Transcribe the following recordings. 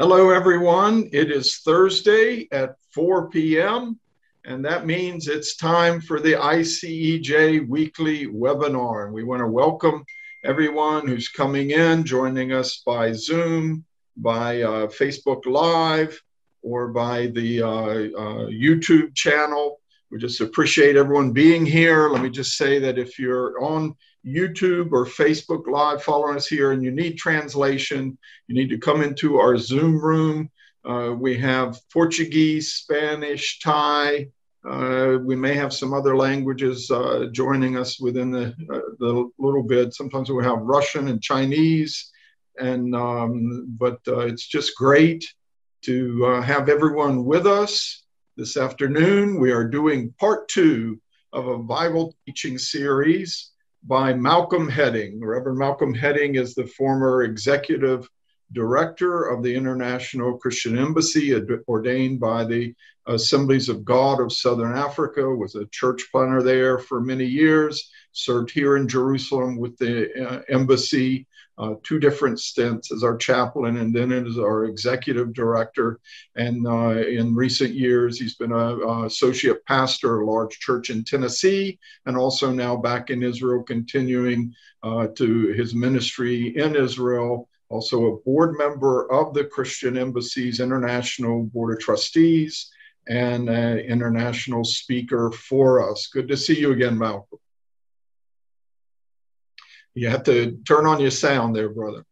Hello, everyone. It is Thursday at 4 p.m., and that means it's time for the ICEJ weekly webinar. And we want to welcome everyone who's coming in, joining us by Zoom, by uh, Facebook Live, or by the uh, uh, YouTube channel. We just appreciate everyone being here. Let me just say that if you're on YouTube or Facebook Live following us here and you need translation, you need to come into our Zoom room. Uh, we have Portuguese, Spanish, Thai. Uh, we may have some other languages uh, joining us within the, uh, the little bit. Sometimes we have Russian and Chinese, and um, but uh, it's just great to uh, have everyone with us this afternoon. We are doing part two of a Bible teaching series by Malcolm Hedding. Reverend Malcolm Hedding is the former executive director of the International Christian Embassy, ordained by the Assemblies of God of Southern Africa, was a church planner there for many years, served here in Jerusalem with the uh, embassy, uh, two different stints as our chaplain and then as our executive director. And uh, in recent years, he's been an associate pastor, at a large church in Tennessee, and also now back in Israel, continuing uh, to his ministry in Israel. Also, a board member of the Christian Embassy's International Board of Trustees and an international speaker for us. Good to see you again, Malcolm. You have to turn on your sound there, brother.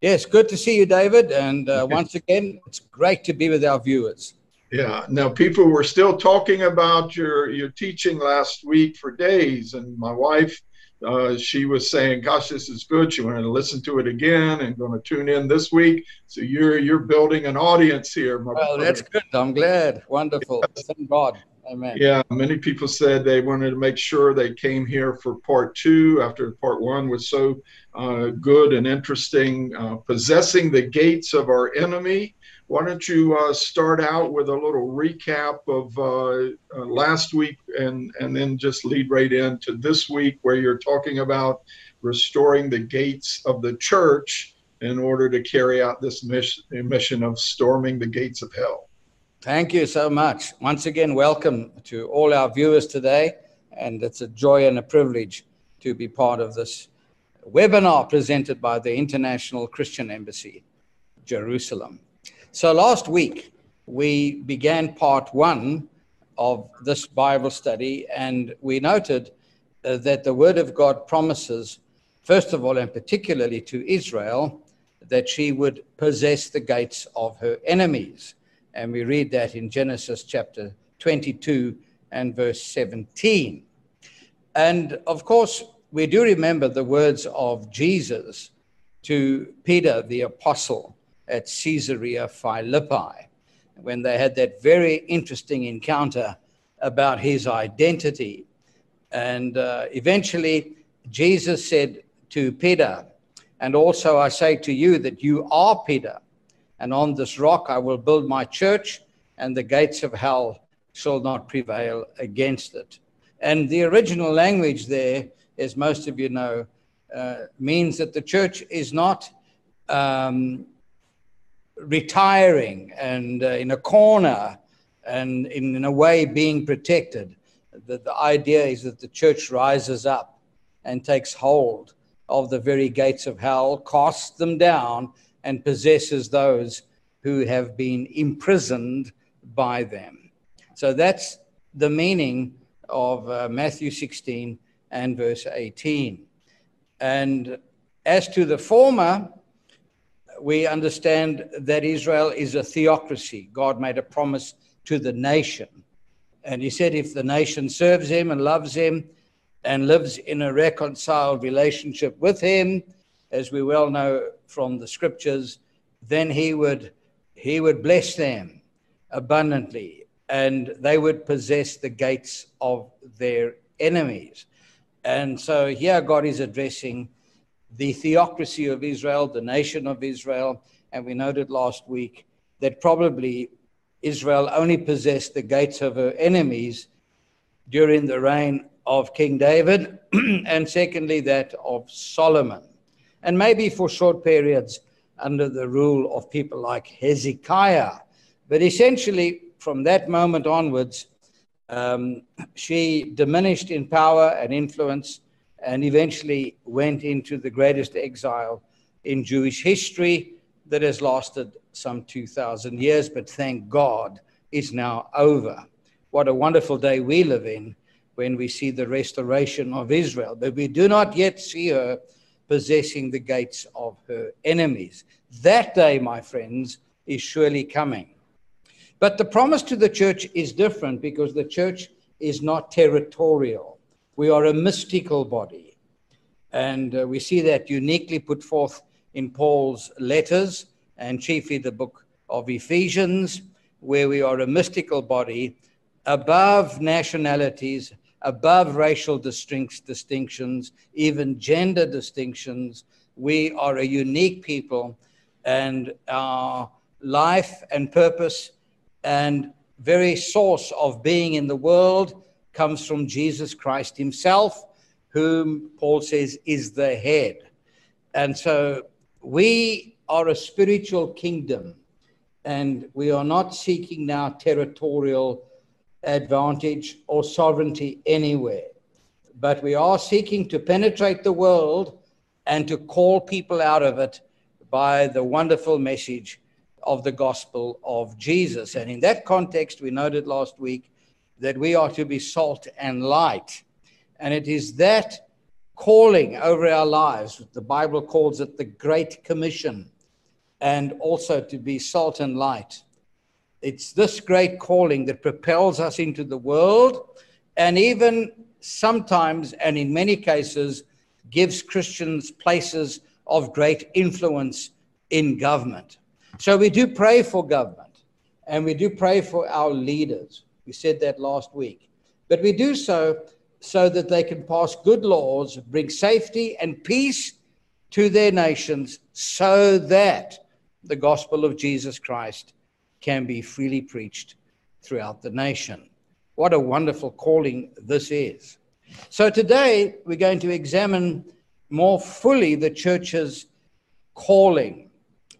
Yes, good to see you, David. And uh, once again, it's great to be with our viewers. Yeah. Now, people were still talking about your your teaching last week for days, and my wife, uh, she was saying, "Gosh, this is good." She wanted to listen to it again and going to tune in this week. So you're you're building an audience here. My well, brother. that's good. I'm glad. Wonderful. Yes. Thank God. Amen. Yeah, many people said they wanted to make sure they came here for part two after part one was so uh, good and interesting. Uh, possessing the gates of our enemy. Why don't you uh, start out with a little recap of uh, uh, last week and, and then just lead right into this week where you're talking about restoring the gates of the church in order to carry out this mission, mission of storming the gates of hell. Thank you so much. Once again, welcome to all our viewers today. And it's a joy and a privilege to be part of this webinar presented by the International Christian Embassy, Jerusalem. So last week, we began part one of this Bible study, and we noted uh, that the Word of God promises, first of all, and particularly to Israel, that she would possess the gates of her enemies. And we read that in Genesis chapter 22 and verse 17. And of course, we do remember the words of Jesus to Peter the apostle at Caesarea Philippi when they had that very interesting encounter about his identity. And uh, eventually, Jesus said to Peter, And also I say to you that you are Peter, and on this rock I will build my church, and the gates of hell shall not prevail against it. And the original language there, as most of you know, uh, means that the church is not um, retiring and uh, in a corner and in, in a way being protected. The, the idea is that the church rises up and takes hold of the very gates of hell, casts them down, and possesses those who have been imprisoned by them. So that's the meaning of uh, Matthew 16 and verse 18. And as to the former, we understand that Israel is a theocracy. God made a promise to the nation. And he said, if the nation serves him and loves him and lives in a reconciled relationship with him, as we well know from the scriptures, then he would, he would bless them abundantly and they would possess the gates of their enemies. And so here God is addressing the theocracy of Israel, the nation of Israel. And we noted last week that probably Israel only possessed the gates of her enemies during the reign of King David, and secondly, that of Solomon. And maybe for short periods under the rule of people like Hezekiah. But essentially, from that moment onwards, um, she diminished in power and influence and eventually went into the greatest exile in Jewish history that has lasted some 2,000 years, but thank God is now over. What a wonderful day we live in when we see the restoration of Israel, but we do not yet see her possessing the gates of her enemies. That day, my friends, is surely coming. But the promise to the church is different because the church is not territorial. We are a mystical body. And uh, we see that uniquely put forth in Paul's letters and chiefly the book of Ephesians, where we are a mystical body above nationalities, above racial distinctions, even gender distinctions. We are a unique people, and our life and purpose and very source of being in the world comes from Jesus Christ himself, whom Paul says is the head. And so we are a spiritual kingdom, and we are not seeking now territorial advantage or sovereignty anywhere. But we are seeking to penetrate the world and to call people out of it by the wonderful message of the gospel of Jesus. And in that context, we noted last week that we are to be salt and light. And it is that calling over our lives, the Bible calls it the Great Commission, and also to be salt and light. It's this great calling that propels us into the world and even sometimes, and in many cases, gives Christians places of great influence in government. So we do pray for government and we do pray for our leaders. We said that last week. But we do so so that they can pass good laws, bring safety and peace to their nations, so that the gospel of Jesus Christ can be freely preached throughout the nation. What a wonderful calling this is. So, today we're going to examine more fully the church's calling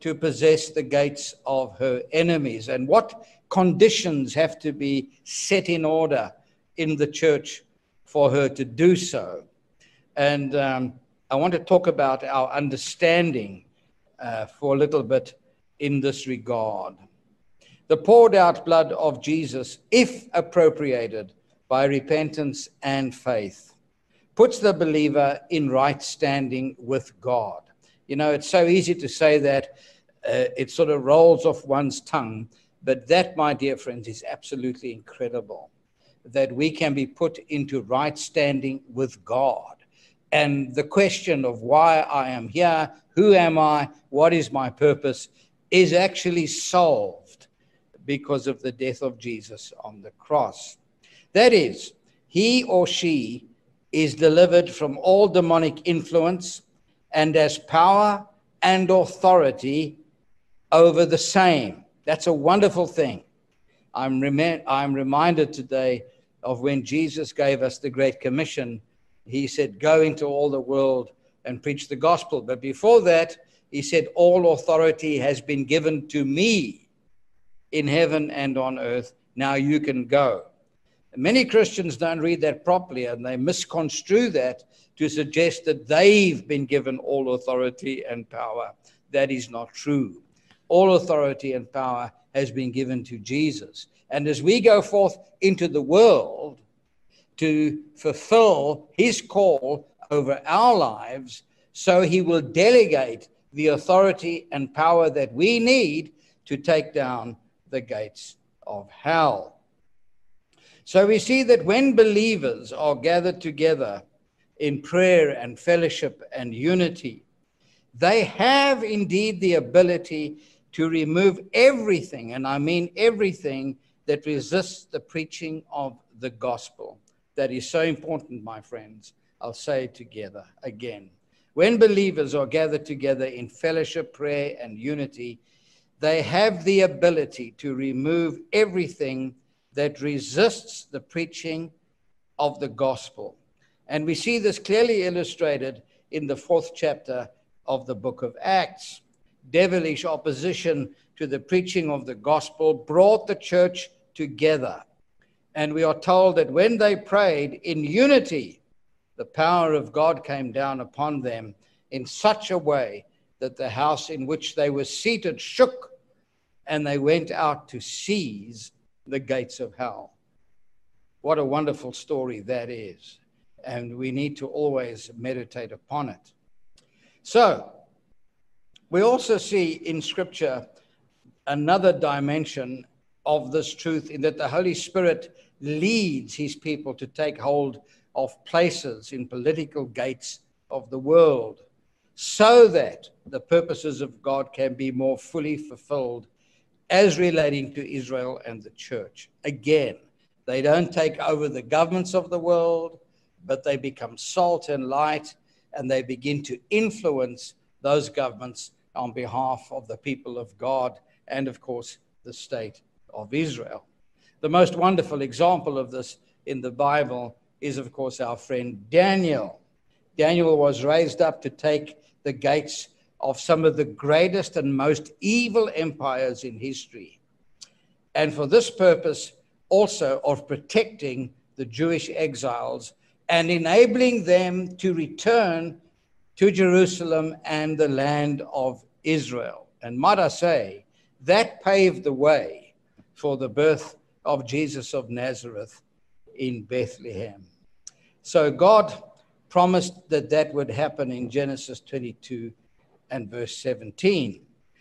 to possess the gates of her enemies and what conditions have to be set in order in the church for her to do so. And um, I want to talk about our understanding uh, for a little bit in this regard. The poured out blood of Jesus, if appropriated by repentance and faith, puts the believer in right standing with God. You know, it's so easy to say that uh, it sort of rolls off one's tongue. But that, my dear friends, is absolutely incredible that we can be put into right standing with God. And the question of why I am here, who am I, what is my purpose, is actually solved because of the death of Jesus on the cross. That is, he or she is delivered from all demonic influence and has power and authority over the same. That's a wonderful thing. I'm, rem- I'm reminded today of when Jesus gave us the Great Commission. He said, Go into all the world and preach the gospel. But before that, he said, All authority has been given to me in heaven and on earth. Now you can go. Many Christians don't read that properly and they misconstrue that to suggest that they've been given all authority and power. That is not true all authority and power has been given to Jesus. And as we go forth into the world to fulfill his call over our lives, so he will delegate the authority and power that we need to take down the gates of hell. So we see that when believers are gathered together in prayer and fellowship and unity, they have indeed the ability to remove everything, and I mean everything, that resists the preaching of the gospel. That is so important, my friends. I'll say it together again. When believers are gathered together in fellowship, prayer, and unity, they have the ability to remove everything that resists the preaching of the gospel. And we see this clearly illustrated in the fourth chapter of the book of Acts. Devilish opposition to the preaching of the gospel brought the church together. And we are told that when they prayed in unity, the power of God came down upon them in such a way that the house in which they were seated shook and they went out to seize the gates of hell. What a wonderful story that is. And we need to always meditate upon it. So, we also see in Scripture another dimension of this truth in that the Holy Spirit leads his people to take hold of places in political gates of the world so that the purposes of God can be more fully fulfilled as relating to Israel and the church. Again, they don't take over the governments of the world, but they become salt and light and they begin to influence those governments on behalf of the people of God and, of course, the state of Israel. The most wonderful example of this in the Bible is, of course, our friend Daniel. Daniel was raised up to take the gates of some of the greatest and most evil empires in history. And for this purpose, also of protecting the Jewish exiles and enabling them to return to Jerusalem and the land of Israel. And might I say, that paved the way for the birth of Jesus of Nazareth in Bethlehem. So God promised that that would happen in Genesis 22 and verse 17.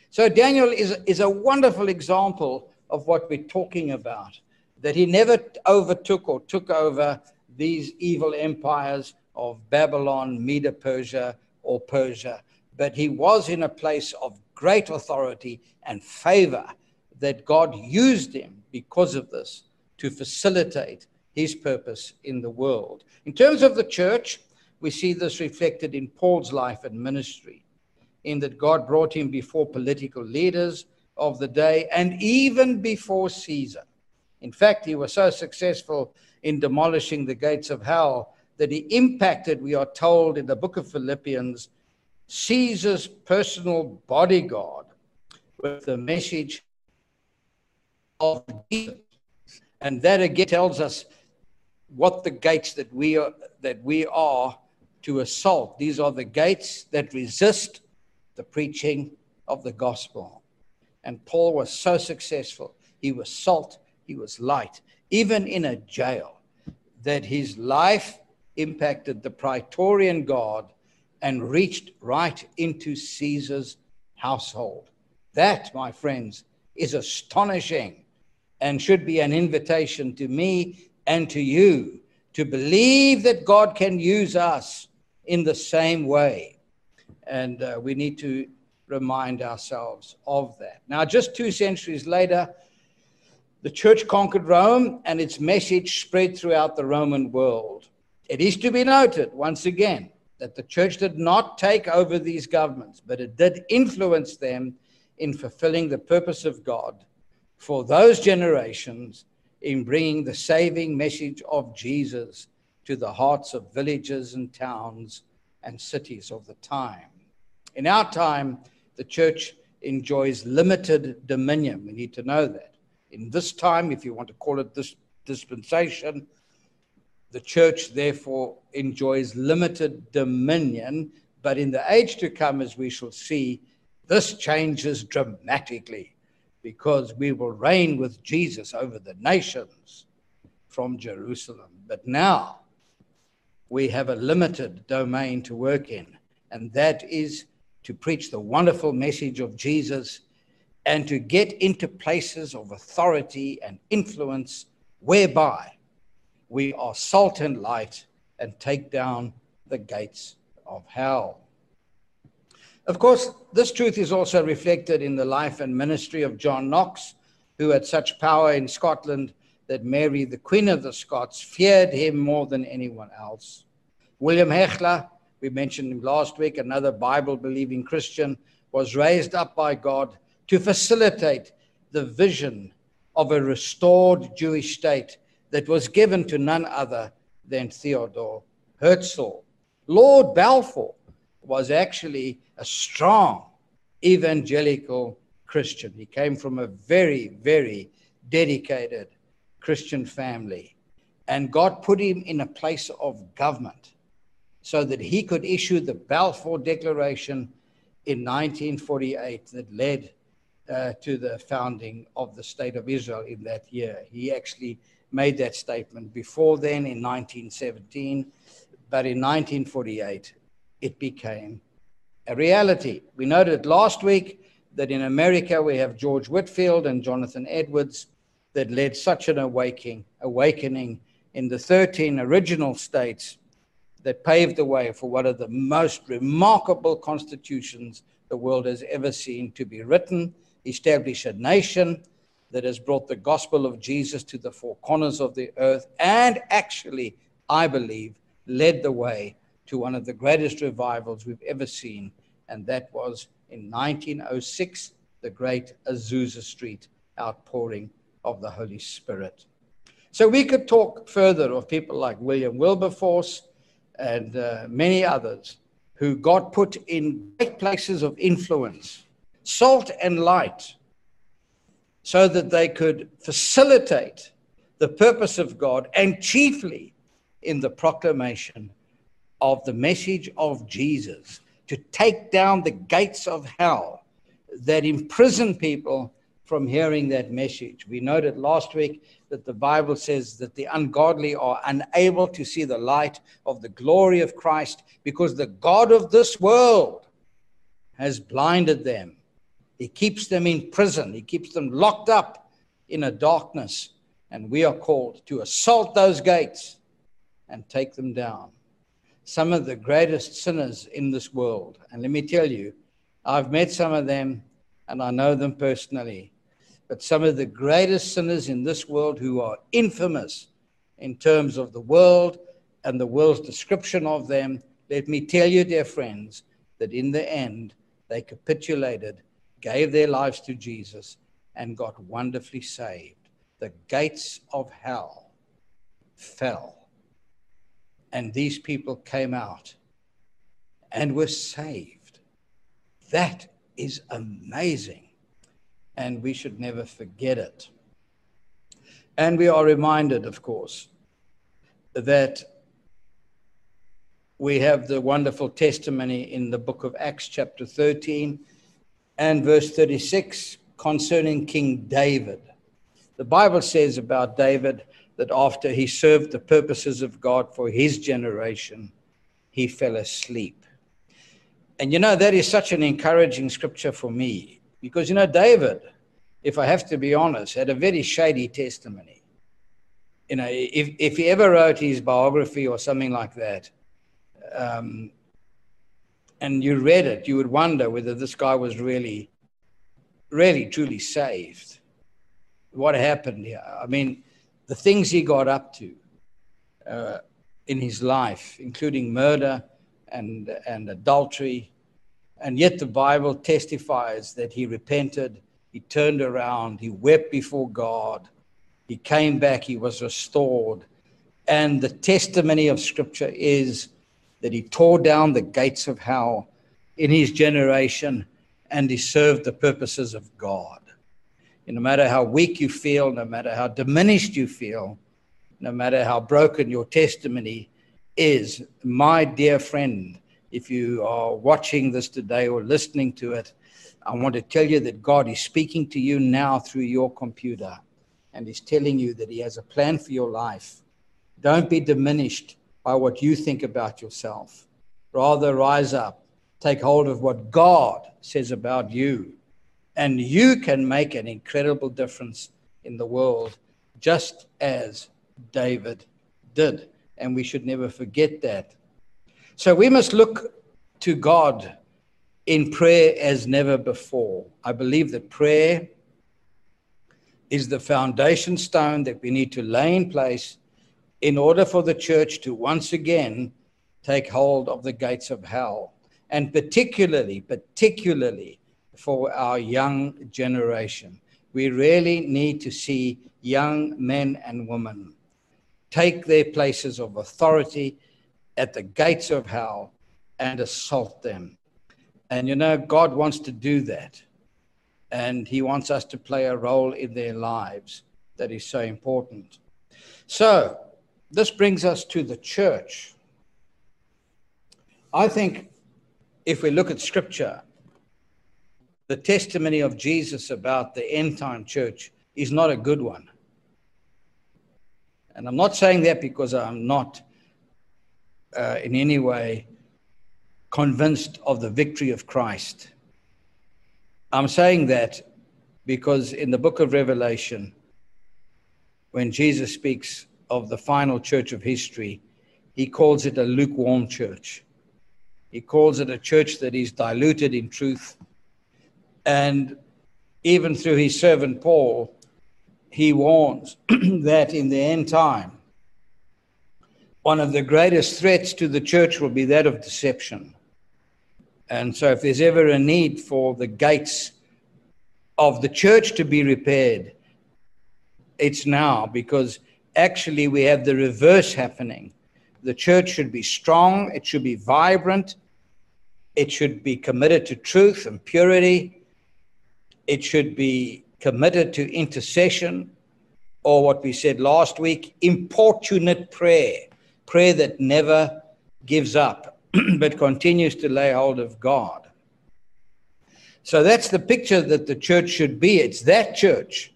So Daniel is, is a wonderful example of what we're talking about, that he never overtook or took over these evil empires of Babylon, Medo Persia, or Persia, but he was in a place of great authority and favor that God used him because of this to facilitate his purpose in the world. In terms of the church, we see this reflected in Paul's life and ministry, in that God brought him before political leaders of the day and even before Caesar. In fact, he was so successful in demolishing the gates of hell that he impacted, we are told in the book of Philippians, Caesar's personal bodyguard with the message of Jesus. And that again tells us what the gates that we are that we are to assault. These are the gates that resist the preaching of the gospel. And Paul was so successful. He was salt, he was light, even in a jail, that his life impacted the Praetorian Guard and reached right into Caesar's household. That, my friends, is astonishing and should be an invitation to me and to you to believe that God can use us in the same way. And uh, we need to remind ourselves of that. Now, just two centuries later, the church conquered Rome and its message spread throughout the Roman world. It is to be noted, once again, that the church did not take over these governments, but it did influence them in fulfilling the purpose of God for those generations in bringing the saving message of Jesus to the hearts of villages and towns and cities of the time. In our time, the church enjoys limited dominion. We need to know that. In this time, if you want to call it this dispensation, the church therefore enjoys limited dominion. But in the age to come, as we shall see, this changes dramatically because we will reign with Jesus over the nations from Jerusalem. But now, we have a limited domain to work in, and that is to preach the wonderful message of Jesus and to get into places of authority and influence whereby we are salt and light and take down the gates of hell. Of course, this truth is also reflected in the life and ministry of John Knox, who had such power in Scotland that Mary, the Queen of the Scots, feared him more than anyone else. William Hechler, we mentioned him last week, another Bible believing Christian, was raised up by God to facilitate the vision of a restored Jewish state that was given to none other than Theodore Herzl. Lord Balfour was actually a strong evangelical Christian. He came from a very, very dedicated Christian family. And God put him in a place of government so that he could issue the Balfour Declaration in 1948 that led uh, to the founding of the State of Israel in that year. He actually made that statement before then in 1917, but in 1948 it became a reality. We noted last week that in America we have George Whitefield and Jonathan Edwards that led such an awakening, awakening in the 13 original states that paved the way for one of the most remarkable constitutions the world has ever seen to be written, establish a nation that has brought the gospel of Jesus to the four corners of the earth, and actually, I believe, led the way to one of the greatest revivals we've ever seen, and that was in 1906, the great Azusa Street outpouring of the Holy Spirit. So we could talk further of people like William Wilberforce and uh, many others who God put in great places of influence, salt and light, so that they could facilitate the purpose of God and chiefly in the proclamation of the message of Jesus to take down the gates of hell that imprison people from hearing that message. We noted last week that the Bible says that the ungodly are unable to see the light of the glory of Christ because the God of this world has blinded them. He keeps them in prison, He keeps them locked up in a darkness. And we are called to assault those gates and take them down. Some of the greatest sinners in this world, and let me tell you, I've met some of them and I know them personally but some of the greatest sinners in this world who are infamous in terms of the world and the world's description of them, let me tell you, dear friends, that in the end, they capitulated, gave their lives to Jesus, and got wonderfully saved. The gates of hell fell, and these people came out and were saved. That is amazing and we should never forget it. And we are reminded, of course, that we have the wonderful testimony in the book of Acts, chapter 13 and verse 36, concerning King David. The Bible says about David that after he served the purposes of God for his generation, he fell asleep. And you know, that is such an encouraging scripture for me because, you know, David, if I have to be honest, had a very shady testimony. You know, if, if he ever wrote his biography or something like that, um, and you read it, you would wonder whether this guy was really, really, truly saved. What happened here? I mean, the things he got up to uh, in his life, including murder and, and adultery and yet the Bible testifies that he repented, he turned around, he wept before God, he came back, he was restored. And the testimony of Scripture is that he tore down the gates of hell in his generation and he served the purposes of God. No matter how weak you feel, no matter how diminished you feel, no matter how broken your testimony is, my dear friend, if you are watching this today or listening to it, I want to tell you that God is speaking to you now through your computer and He's telling you that He has a plan for your life. Don't be diminished by what you think about yourself. Rather, rise up, take hold of what God says about you, and you can make an incredible difference in the world, just as David did. And we should never forget that. So we must look to God in prayer as never before. I believe that prayer is the foundation stone that we need to lay in place in order for the church to once again take hold of the gates of hell. And particularly, particularly for our young generation. We really need to see young men and women take their places of authority at the gates of hell and assault them. And you know, God wants to do that. And He wants us to play a role in their lives that is so important. So, this brings us to the church. I think if we look at scripture, the testimony of Jesus about the end time church is not a good one. And I'm not saying that because I'm not uh, in any way convinced of the victory of Christ. I'm saying that because in the book of Revelation, when Jesus speaks of the final church of history, he calls it a lukewarm church. He calls it a church that is diluted in truth. And even through his servant Paul, he warns that in the end time, one of the greatest threats to the church will be that of deception. And so, if there's ever a need for the gates of the church to be repaired, it's now because actually we have the reverse happening. The church should be strong, it should be vibrant, it should be committed to truth and purity, it should be committed to intercession, or what we said last week, importunate prayer prayer that never gives up, but continues to lay hold of God. So that's the picture that the church should be. It's that church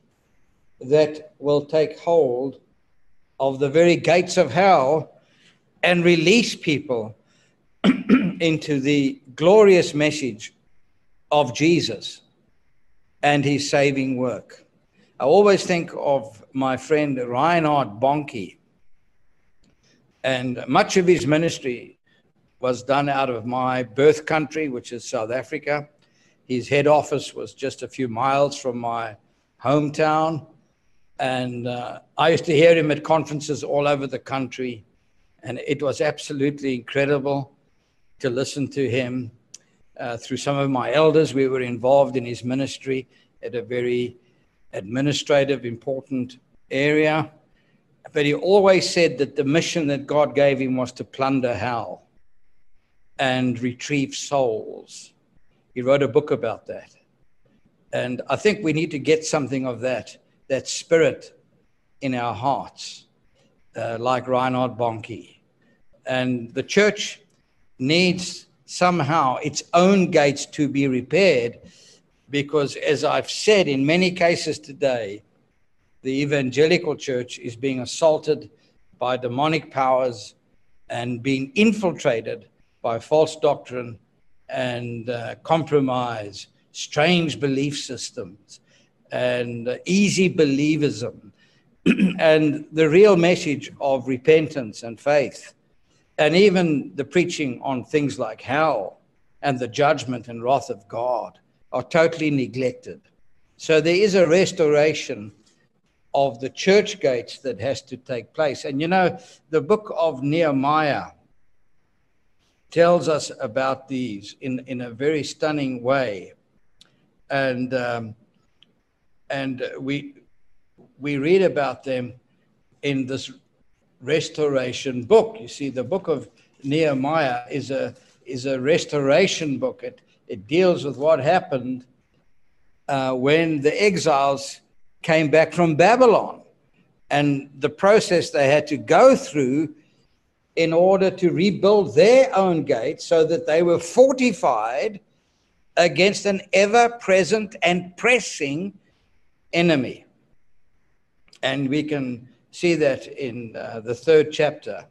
that will take hold of the very gates of hell and release people into the glorious message of Jesus and his saving work. I always think of my friend Reinhard Bonnke, and much of his ministry was done out of my birth country, which is South Africa. His head office was just a few miles from my hometown. And uh, I used to hear him at conferences all over the country. And it was absolutely incredible to listen to him. Uh, through some of my elders, we were involved in his ministry at a very administrative, important area. But he always said that the mission that God gave him was to plunder hell and retrieve souls. He wrote a book about that. And I think we need to get something of that, that spirit in our hearts, uh, like Reinhard Bonnke. And the church needs somehow its own gates to be repaired because, as I've said in many cases today, the evangelical church is being assaulted by demonic powers and being infiltrated by false doctrine and uh, compromise, strange belief systems, and uh, easy believism, and the real message of repentance and faith, and even the preaching on things like hell and the judgment and wrath of God are totally neglected. So there is a restoration of the church gates that has to take place. And you know, the book of Nehemiah tells us about these in, in a very stunning way. And, um, and we, we read about them in this restoration book. You see, the book of Nehemiah is a, is a restoration book. It, it deals with what happened uh, when the exiles came back from Babylon and the process they had to go through in order to rebuild their own gates so that they were fortified against an ever present and pressing enemy. And we can see that in uh, the third chapter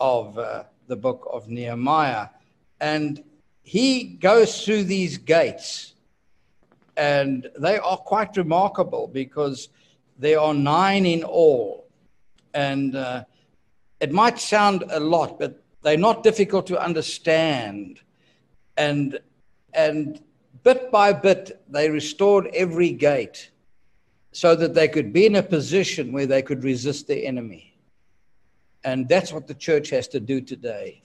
of uh, the book of Nehemiah. And he goes through these gates and they are quite remarkable because there are nine in all. And uh, it might sound a lot, but they're not difficult to understand. And, and bit by bit, they restored every gate so that they could be in a position where they could resist the enemy. And that's what the church has to do today.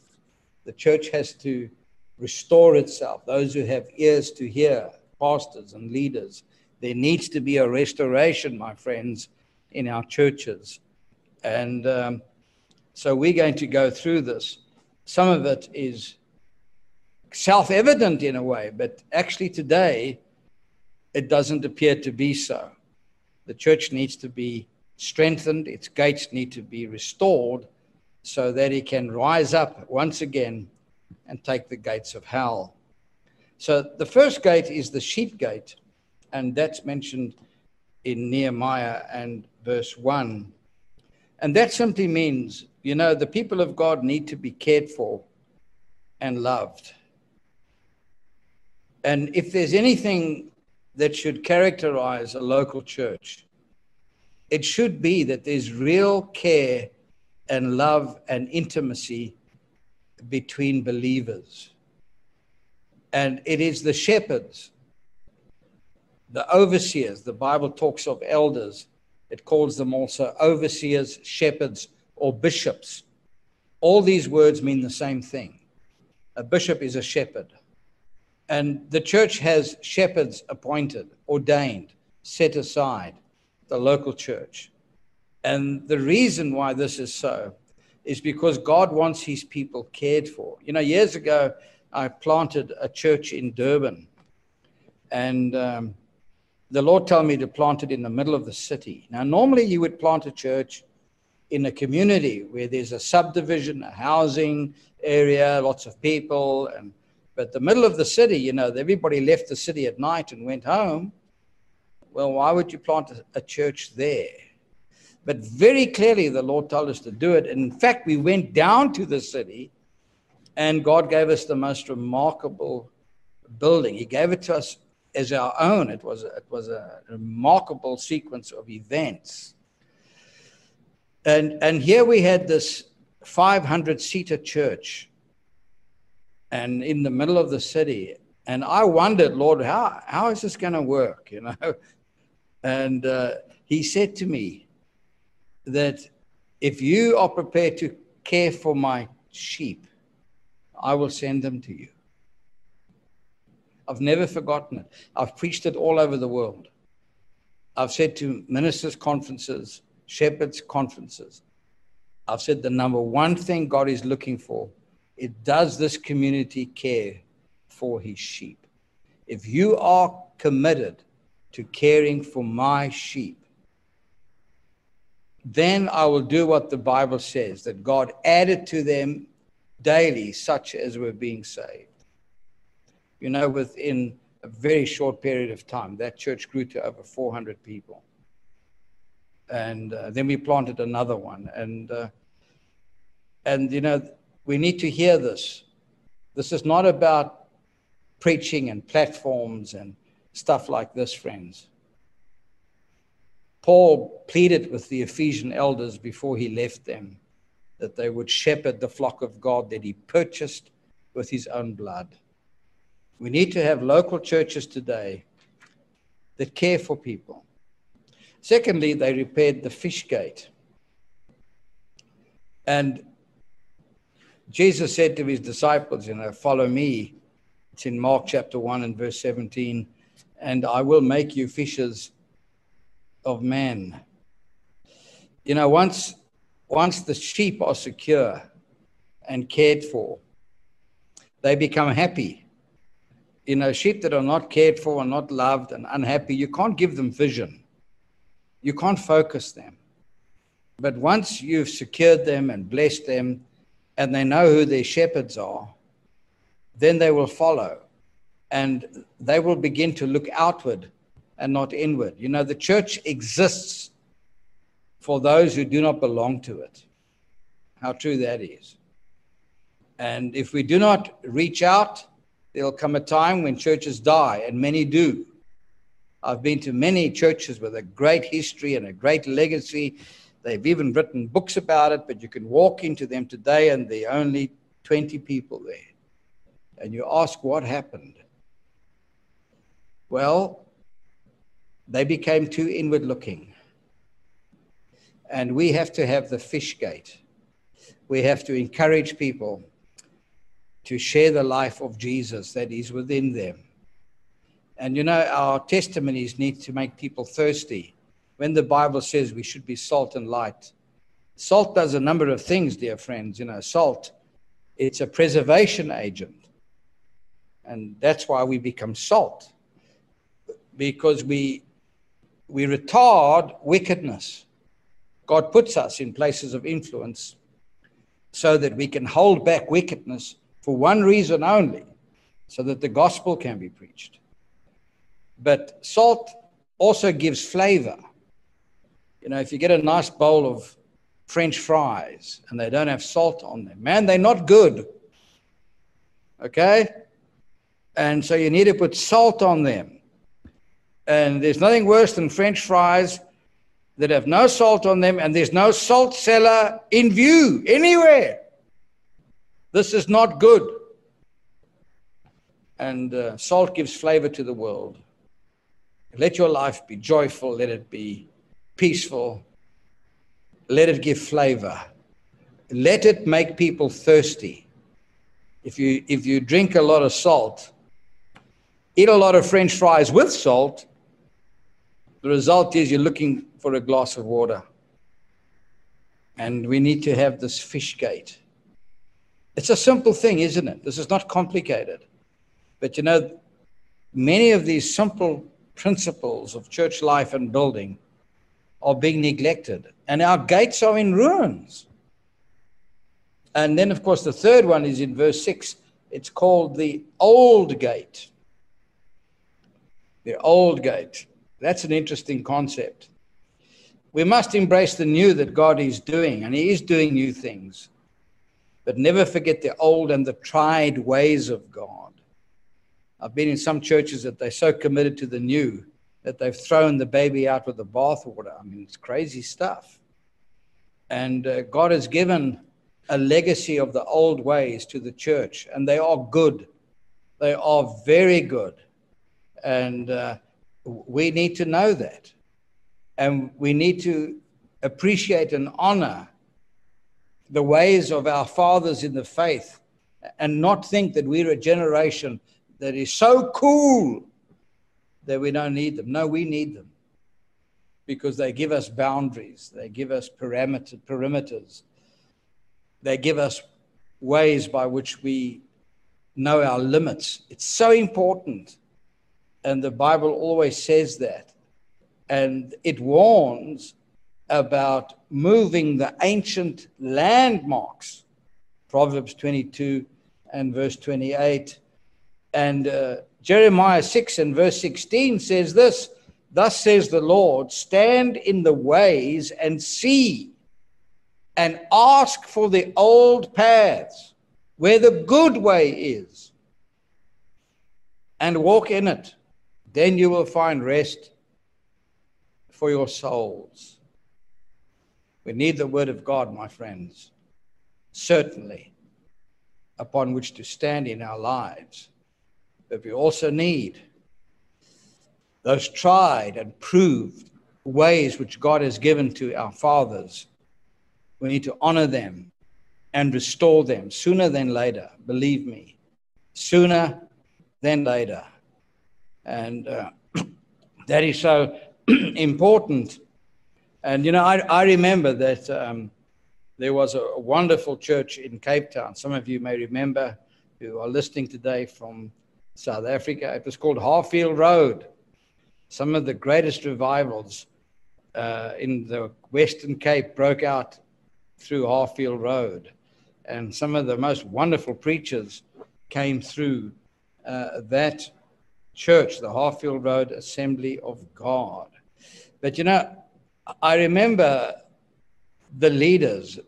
The church has to restore itself, those who have ears to hear pastors and leaders. There needs to be a restoration, my friends, in our churches. And um, so we're going to go through this. Some of it is self evident in a way, but actually today it doesn't appear to be so. The church needs to be strengthened, its gates need to be restored so that it can rise up once again and take the gates of hell. So the first gate is the sheep gate, and that's mentioned in Nehemiah and verse 1. And that simply means, you know, the people of God need to be cared for and loved. And if there's anything that should characterize a local church, it should be that there's real care and love and intimacy between believers. And it is the shepherds, the overseers, the Bible talks of elders, it calls them also overseers, shepherds, or bishops. All these words mean the same thing. A bishop is a shepherd. And the church has shepherds appointed, ordained, set aside the local church. And the reason why this is so is because God wants his people cared for. You know, years ago, I planted a church in Durban. And um, the Lord told me to plant it in the middle of the city. Now, normally you would plant a church in a community where there's a subdivision, a housing area, lots of people. And, but the middle of the city, you know, everybody left the city at night and went home. Well, why would you plant a, a church there? But very clearly, the Lord told us to do it. And in fact, we went down to the city, and God gave us the most remarkable building. He gave it to us as our own. It was, it was a remarkable sequence of events. And, and here we had this 500 seater church and in the middle of the city. And I wondered, Lord, how, how is this going to work? You know, and uh, he said to me that if you are prepared to care for my sheep, I will send them to you. I've never forgotten it. I've preached it all over the world. I've said to ministers' conferences, shepherds' conferences, I've said the number one thing God is looking for it does this community care for his sheep. If you are committed to caring for my sheep, then I will do what the Bible says that God added to them daily such as were being saved. You know, within a very short period of time, that church grew to over 400 people. And uh, then we planted another one. And, uh, and, you know, we need to hear this. This is not about preaching and platforms and stuff like this, friends. Paul pleaded with the Ephesian elders before he left them that they would shepherd the flock of God that he purchased with his own blood. We need to have local churches today that care for people. Secondly, they repaired the fish gate. And Jesus said to his disciples, You know, follow me. It's in Mark chapter 1 and verse 17 and I will make you fishers of men. You know, once once the sheep are secure and cared for, they become happy. You know, sheep that are not cared for and not loved and unhappy, you can't give them vision. You can't focus them. But once you've secured them and blessed them, and they know who their shepherds are, then they will follow and they will begin to look outward and not inward. You know, the church exists for those who do not belong to it. How true that is. And if we do not reach out, there'll come a time when churches die, and many do. I've been to many churches with a great history and a great legacy. They've even written books about it, but you can walk into them today and there are only 20 people there. And you ask what happened. Well, they became too inward looking. And we have to have the fish gate. We have to encourage people to share the life of Jesus that is within them. And you know, our testimonies need to make people thirsty. When the Bible says we should be salt and light, salt does a number of things, dear friends. You know, salt, it's a preservation agent. And that's why we become salt, because we, we retard wickedness. God puts us in places of influence so that we can hold back wickedness for one reason only so that the gospel can be preached. But salt also gives flavor. You know, if you get a nice bowl of French fries and they don't have salt on them, man, they're not good. Okay? And so you need to put salt on them. And there's nothing worse than French fries that have no salt on them, and there's no salt cellar in view anywhere. This is not good. And uh, salt gives flavor to the world. Let your life be joyful, let it be peaceful, let it give flavor. Let it make people thirsty. If you, if you drink a lot of salt, eat a lot of French fries with salt, the result is you're looking for a glass of water. And we need to have this fish gate. It's a simple thing, isn't it? This is not complicated. But you know, many of these simple principles of church life and building are being neglected, and our gates are in ruins. And then, of course, the third one is in verse 6. It's called the old gate. The old gate. That's an interesting concept. We must embrace the new that God is doing, and He is doing new things. But never forget the old and the tried ways of God. I've been in some churches that they're so committed to the new that they've thrown the baby out with the bathwater. I mean, it's crazy stuff. And uh, God has given a legacy of the old ways to the church, and they are good. They are very good. And uh, we need to know that. And we need to appreciate and honor the ways of our fathers in the faith and not think that we're a generation that is so cool that we don't need them. No, we need them because they give us boundaries, they give us parameter, perimeters, they give us ways by which we know our limits. It's so important. And the Bible always says that. And it warns about moving the ancient landmarks. Proverbs 22 and verse 28. And uh, Jeremiah 6 and verse 16 says this Thus says the Lord, stand in the ways and see, and ask for the old paths where the good way is, and walk in it. Then you will find rest for your souls. We need the word of God, my friends, certainly, upon which to stand in our lives but we also need those tried and proved ways which God has given to our fathers. We need to honor them and restore them sooner than later. Believe me, sooner than later. And uh, that is so important. And, you know, I, I remember that um, there was a, wonderful church in Cape Town. Some of you may remember who are listening today from South Africa. It was called Harfield Road. Some of the greatest revivals uh, in the Western Cape broke out through Harfield Road. And some of the most wonderful preachers came through uh, that church, the Harfield Road Assembly of God. But you know, I remember the leaders,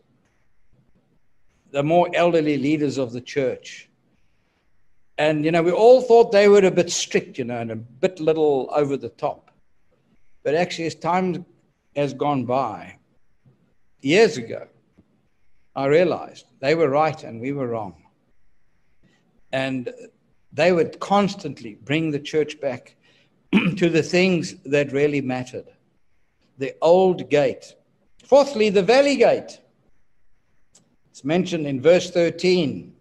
the more elderly leaders of the church, and, you know, we all thought they were a bit strict, you know, and a bit little over the top. But actually, as time has gone by, years ago, I realized they were right and we were wrong. And they would constantly bring the church back to the things that really mattered the old gate. Fourthly, the valley gate. It's mentioned in verse 13.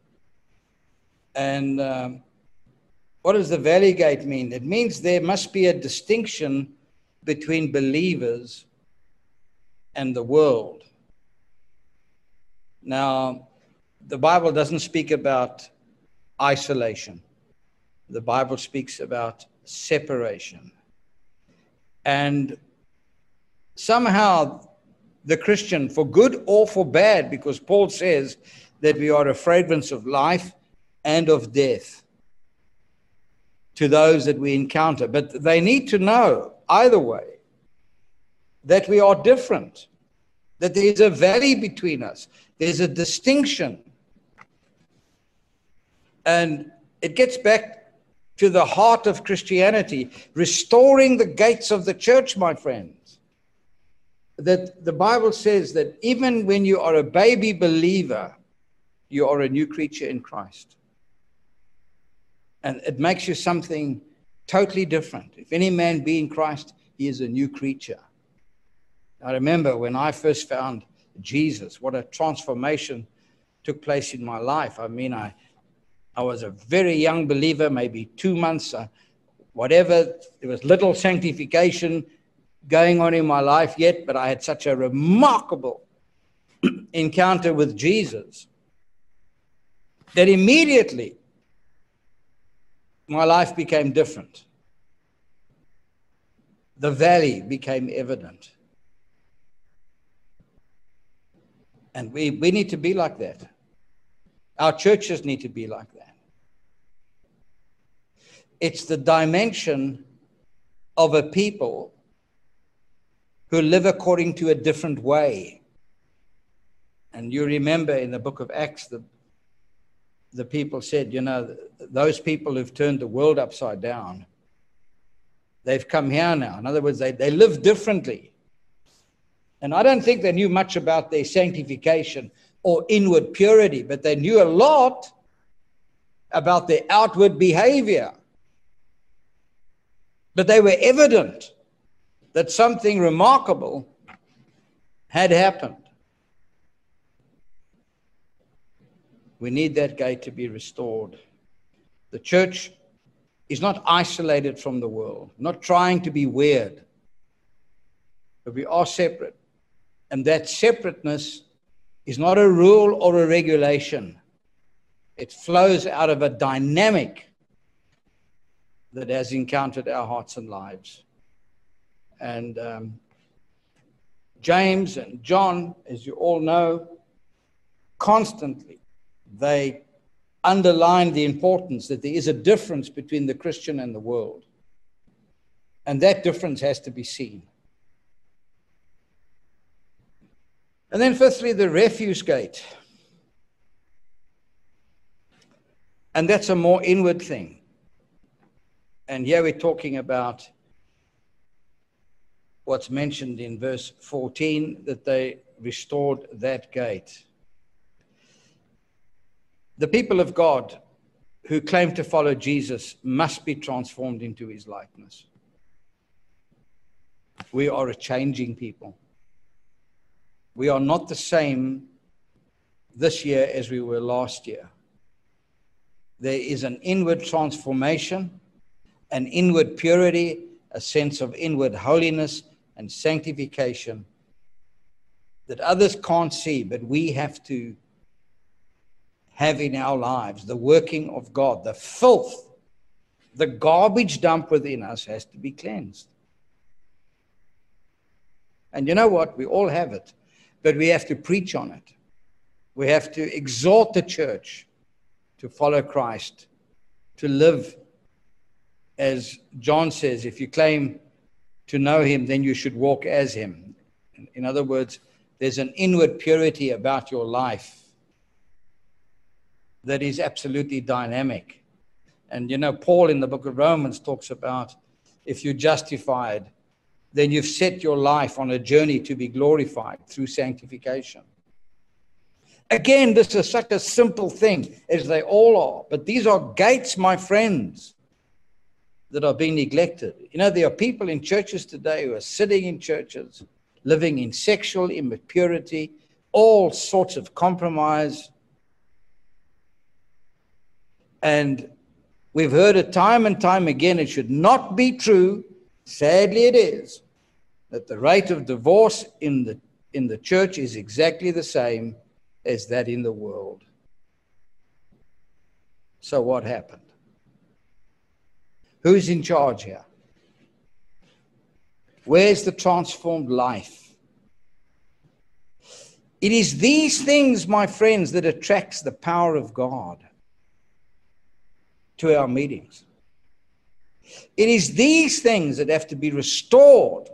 And um, what does the valley gate mean? It means there must be a distinction between believers and the world. Now, the Bible doesn't speak about isolation. the Bible speaks about separation. And somehow the Christian, for good or for bad, because Paul says that we are a fragrance of life and of death to those that we encounter. But they need to know, either way, that we are different, that there is a valley between us, there's a distinction. And it gets back to the heart of Christianity, restoring the gates of the church, my friends. That the Bible says that even when you are a baby believer, you are a new creature in Christ. And it makes you something totally different. If any man be in Christ, he is a new creature. I remember when I first found Jesus, what a transformation took place in my life. I mean, I, I was a very young believer, maybe two months, uh, whatever. There was little sanctification going on in my life yet, but I had such a remarkable encounter with Jesus that immediately my life became different. The valley became evident. And we, we need to be like that. Our churches need to be like that. It's the dimension of a people who live according to a different way. And you remember in the book of Acts, the, the people said, you know, those people who've turned the world upside down, they've come here now. In other words, they, they live differently. And I don't think they knew much about their sanctification or inward purity, but they knew a lot about their outward behavior. But they were evident that something remarkable had happened. We need that gate to be restored. The church is not isolated from the world, not trying to be weird, but we are separate. And that separateness is not a rule or a regulation, it flows out of a dynamic that has encountered our hearts and lives. And um, James and John, as you all know, constantly they underline the importance that there is a difference between the Christian and the world. And that difference has to be seen. And then, fifthly, the refuse gate. And that's a more inward thing. And here we're talking about what's mentioned in verse 14 that they restored that gate. The people of God who claim to follow Jesus must be transformed into his likeness. We are a changing people. We are not the same this year as we were last year. There is an inward transformation, an inward purity, a sense of inward holiness and sanctification that others can't see, but we have to have in our lives. The working of God, the filth, the garbage dump within us has to be cleansed. And you know what? We all have it but we have to preach on it. We have to exhort the church to follow Christ, to live as John says, if you claim to know him, then you should walk as him. In other words, there's an inward purity about your life that is absolutely dynamic. And you know, Paul in the book of Romans talks about if you're justified, then you've set your life on a journey to be glorified through sanctification. Again, this is such a simple thing, as they all are, but these are gates, my friends, that are being neglected. You know, there are people in churches today who are sitting in churches, living in sexual impurity, all sorts of compromise. And we've heard it time and time again. It should not be true. Sadly, it is that the rate of divorce in the, in the church is exactly the same as that in the world. So, what happened? Who's in charge here? Where's the transformed life? It is these things, my friends, that attracts the power of God to our meetings. It is these things that have to be restored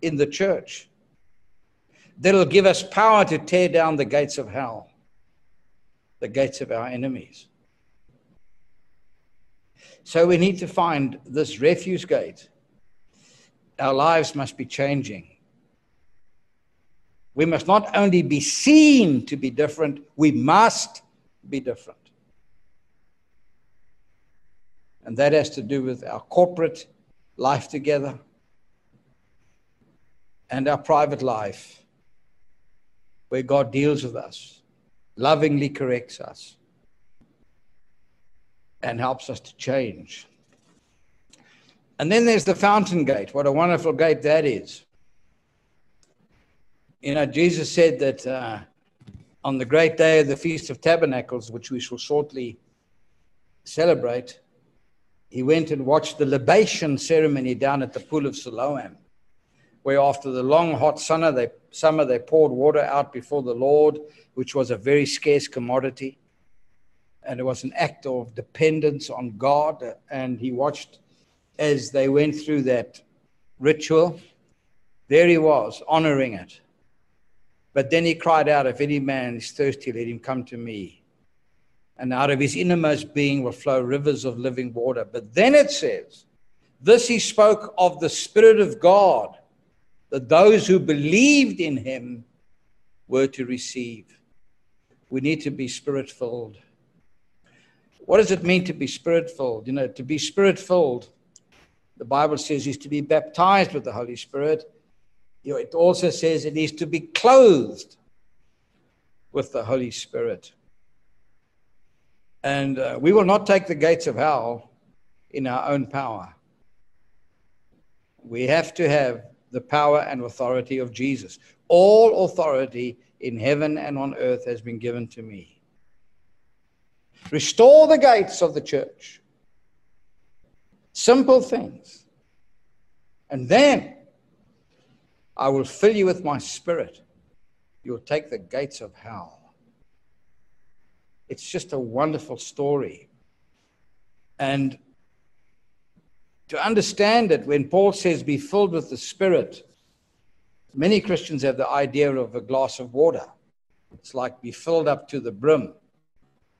in the church that'll give us power to tear down the gates of hell, the gates of our enemies. So we need to find this refuse gate. Our lives must be changing. We must not only be seen to be different, we must be different. And that has to do with our corporate life together and our private life, where God deals with us, lovingly corrects us and helps us to change. And then there's the fountain gate. What a wonderful gate that is. You know, Jesus said that uh, on the great day of the Feast of Tabernacles, which we shall shortly celebrate, he went and watched the libation ceremony down at the pool of Siloam, where after the long hot summer they, summer, they poured water out before the Lord, which was a very scarce commodity and it was an act of dependence on God. And he watched as they went through that ritual. There he was, honoring it. But then he cried out, If any man is thirsty, let him come to me. And out of his innermost being will flow rivers of living water. But then it says, This he spoke of the Spirit of God, that those who believed in him were to receive. We need to be spirit filled what does it mean to be spirit filled? You know, to be spirit filled, the Bible says is to be baptized with the Holy Spirit. You know, it also says it is to be clothed with the Holy Spirit. And uh, we will not take the gates of hell in our own power. We have to have the power and authority of Jesus. All authority in heaven and on earth has been given to me. Restore the gates of the church. Simple things. And then I will fill you with my spirit. You'll take the gates of hell. It's just a wonderful story. And to understand it, when Paul says, be filled with the Spirit, many Christians have the idea of a glass of water. It's like be filled up to the brim.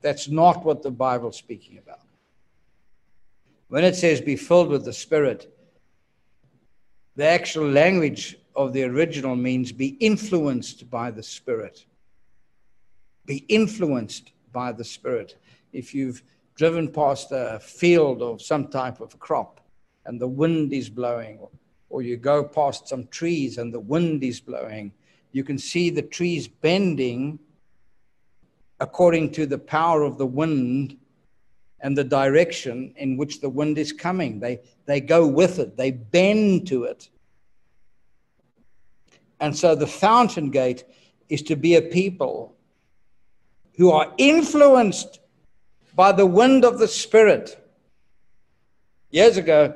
That's not what the Bible's speaking about. When it says be filled with the Spirit, the actual language of the original means be influenced by the Spirit. Be influenced by the Spirit. If you've driven past a field of some type of crop and the wind is blowing, or you go past some trees and the wind is blowing, you can see the trees bending according to the power of the wind and the direction in which the wind is coming. They, they go with it, they bend to it. And so the fountain gate is to be a people who are influenced by the wind of the Spirit. Years ago,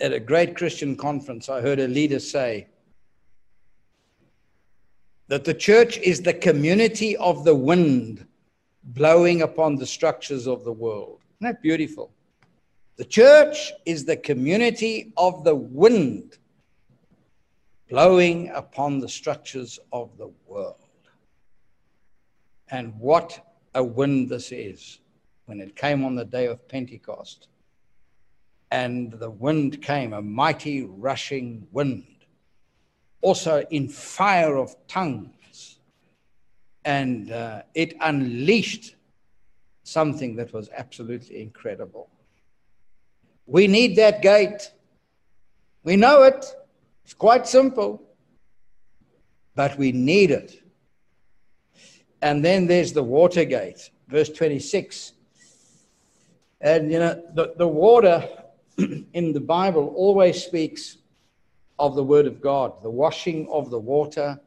at a great Christian conference, I heard a leader say, that the church is the community of the wind blowing upon the structures of the world. Isn't that beautiful? The church is the community of the wind blowing upon the structures of the world. And what a wind this is when it came on the day of Pentecost. And the wind came, a mighty rushing wind also in fire of tongues. And uh, it unleashed something that was absolutely incredible. We need that gate. We know it. It's quite simple. But we need it. And then there's the water gate, verse 26. And you know, the, the water in the Bible always speaks of the Word of God, the washing of the water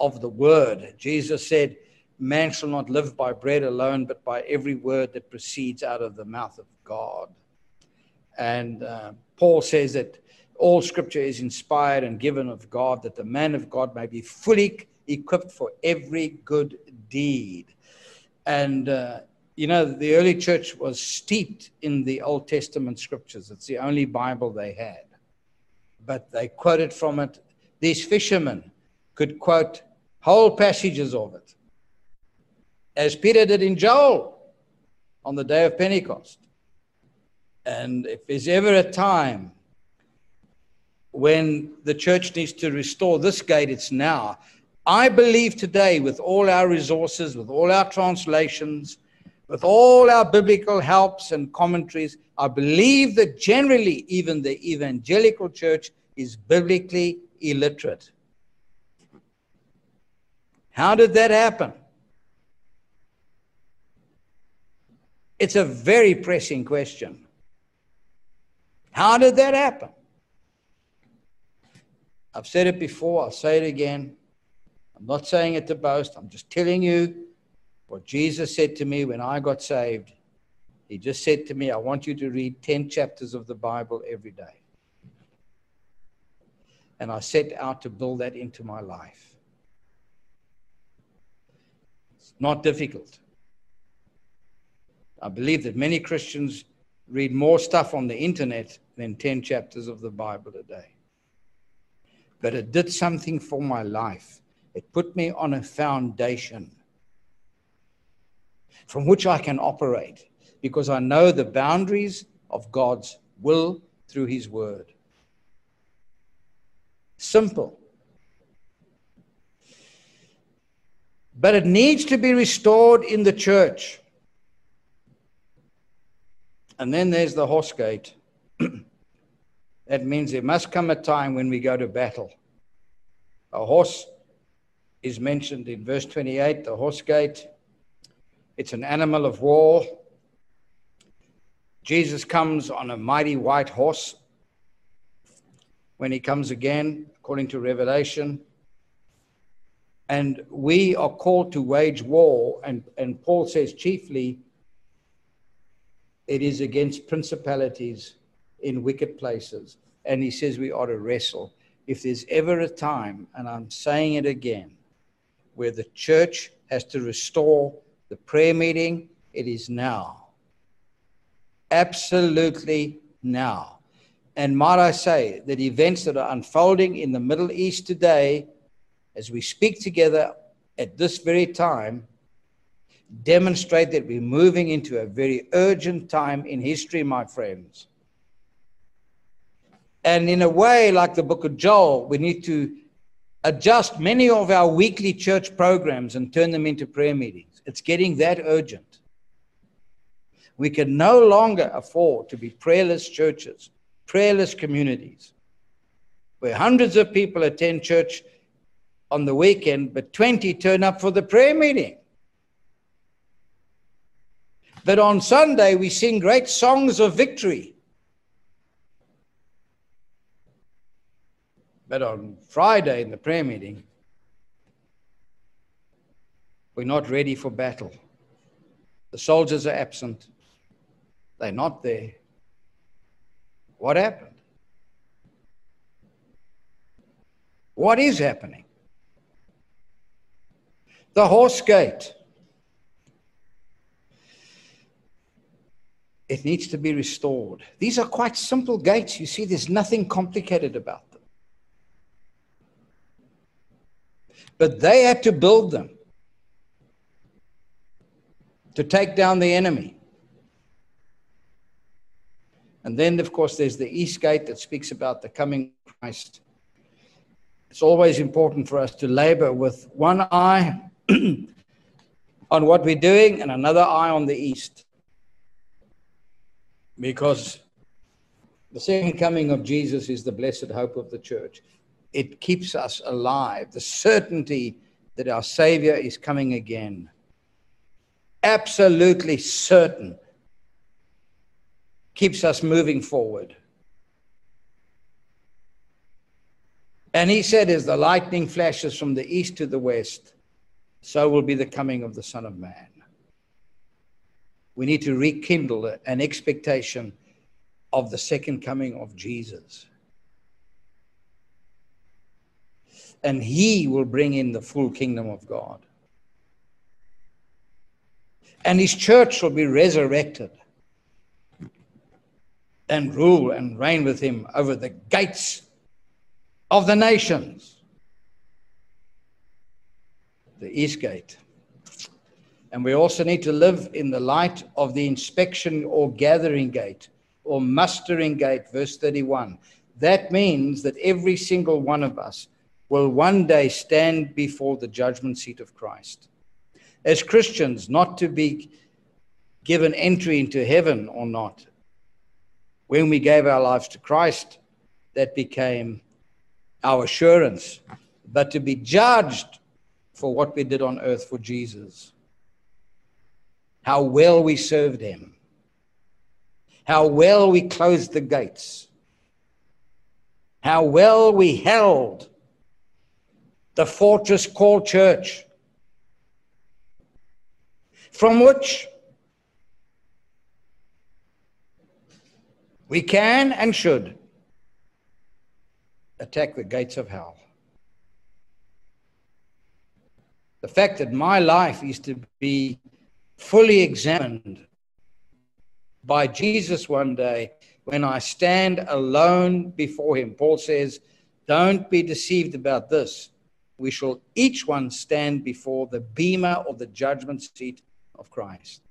of the Word. Jesus said, Man shall not live by bread alone, but by every word that proceeds out of the mouth of God. And uh, Paul says that all scripture is inspired and given of God, that the man of God may be fully equipped for every good deed. And, uh, you know, the early church was steeped in the Old Testament scriptures. It's the only Bible they had. But they quoted from it. These fishermen could quote whole passages of it, as Peter did in Joel on the day of Pentecost. And if there's ever a time when the church needs to restore this gate, it's now. I believe today, with all our resources, with all our translations, with all our biblical helps and commentaries, I believe that generally, even the evangelical church is biblically illiterate. How did that happen? It's a very pressing question. How did that happen? I've said it before, I'll say it again. I'm not saying it to boast, I'm just telling you what Jesus said to me when I got saved. He just said to me, I want you to read 10 chapters of the Bible every day. And I set out to build that into my life. It's not difficult. I believe that many Christians read more stuff on the internet than 10 chapters of the Bible a day but it did something for my life. It put me on a foundation from which I can operate because I know the boundaries of God's will through His Word. Simple. But it needs to be restored in the church. And then there's the horse gate. That means there must come a time when we go to battle. A horse is mentioned in verse 28, the horse gate. It's an animal of war. Jesus comes on a mighty white horse when he comes again, according to Revelation. And we are called to wage war, and, and Paul says chiefly it is against principalities in wicked places. And he says we ought to wrestle. If there's ever a time, and I'm saying it again, where the church has to restore the prayer meeting, it is now. Absolutely now. And might I say that events that are unfolding in the Middle East today, as we speak together at this very time, demonstrate that we're moving into a very urgent time in history, my friends. And in a way, like the book of Joel, we need to adjust many of our weekly church programs and turn them into prayer meetings. It's getting that urgent. We can no longer afford to be prayerless churches, prayerless communities, where hundreds of people attend church on the weekend, but 20 turn up for the prayer meeting. But on Sunday, we sing great songs of victory. But on Friday in the prayer meeting, we're not ready for battle. The soldiers are absent, they're not there. What happened? What is happening? The horse gate. It needs to be restored. These are quite simple gates. You see, there's nothing complicated about them. But they had to build them to take down the enemy. And then, of course, there's the East Gate that speaks about the coming Christ. It's always important for us to labor with one eye on what we're doing and another eye on the East. Because the second coming of Jesus is the blessed hope of the church it keeps us alive. The certainty that our Savior is coming again. Absolutely certain. Keeps us moving forward. And he said, As the lightning flashes from the east to the west, so will be the coming of the Son of Man. We need to rekindle an expectation of the second coming of Jesus. And he will bring in the full kingdom of God. And his church will be resurrected and rule and reign with him over the gates of the nations. The east gate. And we also need to live in the light of the inspection or gathering gate or mustering gate, verse 31. That means that every single one of us will one day stand before the judgment seat of Christ. As Christians, not to be given entry into heaven or not. When we gave our lives to Christ, that became our assurance, but to be judged for what we did on earth for Jesus. How well we served him, how well we closed the gates, how well we held the fortress called church, from which we can and should attack the gates of hell. The fact that my life is to be fully examined by Jesus one day when I stand alone before him. Paul says, Don't be deceived about this. We shall each one stand before the bema of the judgment seat of Christ.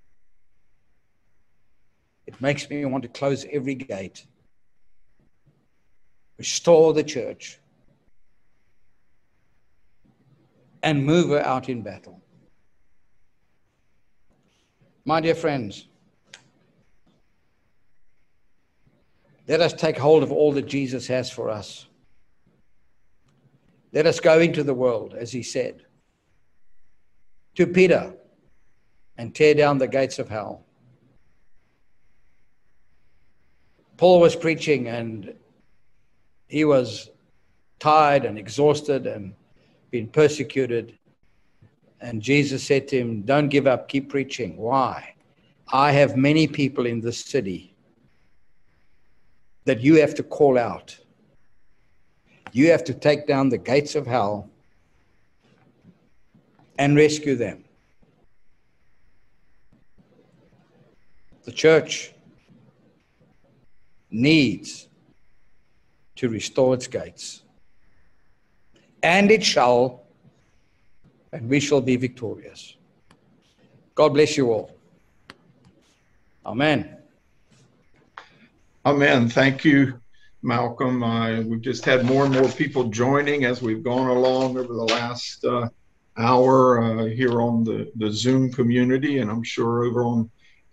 It makes me want to close every gate, restore the church, and move her out in battle. My dear friends, let us take hold of all that Jesus has for us. Let us go into the world, as he said, to Peter and tear down the gates of hell. Paul was preaching and he was tired and exhausted and been persecuted. And Jesus said to him, Don't give up, keep preaching. Why? I have many people in this city that you have to call out. You have to take down the gates of hell and rescue them. The church needs to restore its gates, and it shall and we shall be victorious. God bless you all. Amen. Amen. Thank you, Malcolm. Uh, we've just had more and more people joining as we've gone along over the last uh, hour uh, here on the, the Zoom community, and I'm sure over on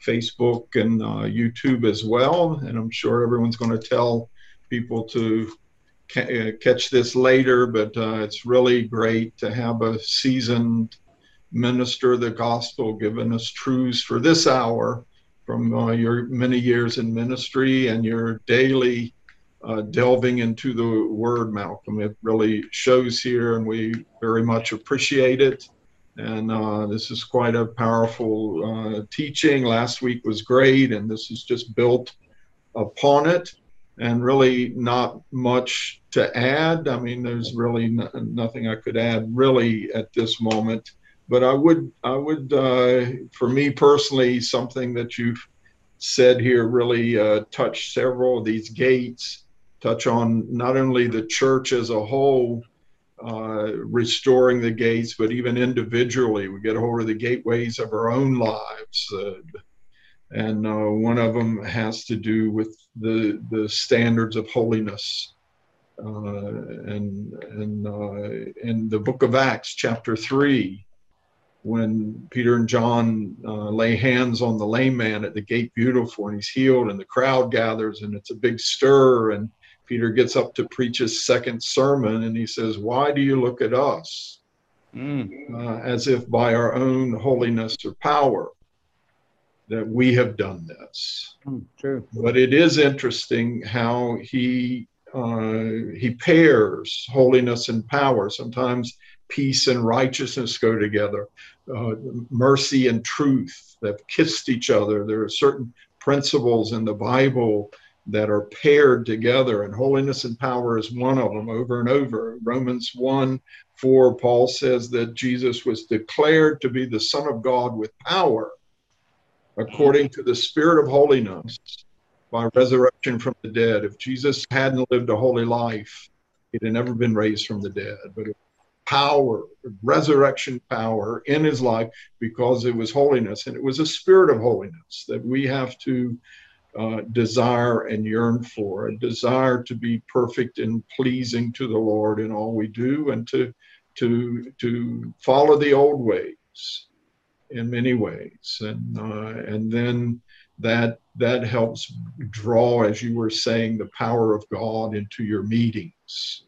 Facebook and uh, YouTube as well. And I'm sure everyone's going to tell people to ca- uh, catch this later, but uh, it's really great to have a seasoned minister of the gospel giving us truths for this hour from uh, your many years in ministry and your daily uh, delving into the word, Malcolm. It really shows here, and we very much appreciate it. And uh, this is quite a powerful uh, teaching. Last week was great, and this is just built upon it and really not much to add. I mean, there's really n- nothing I could add really at this moment. But I would, I would, uh, for me personally, something that you've said here really uh, touched several of these gates. Touch on not only the church as a whole, uh, restoring the gates, but even individually, we get a hold of the gateways of our own lives. Uh, and uh, one of them has to do with the the standards of holiness. Uh, and and uh, in the book of Acts, chapter three, when Peter and John uh, lay hands on the lame man at the gate beautiful, and he's healed, and the crowd gathers, and it's a big stir, and Peter gets up to preach his second sermon, and he says, "Why do you look at us?" Mm. Uh, as if by our own holiness or power that we have done this. Mm, true. But it is interesting how he uh, he pairs holiness and power. Sometimes peace and righteousness go together. Uh, mercy and truth that kissed each other. There are certain principles in the Bible that are paired together, and holiness and power is one of them over and over. Romans 1 4, Paul says that Jesus was declared to be the Son of God with power according to the Spirit of holiness by resurrection from the dead. If Jesus hadn't lived a holy life, he'd have never been raised from the dead. But power, resurrection power in his life because it was holiness and it was a spirit of holiness that we have to uh, desire and yearn for, a desire to be perfect and pleasing to the Lord in all we do and to to to follow the old ways in many ways. And uh, and then that that helps draw as you were saying the power of god into your meetings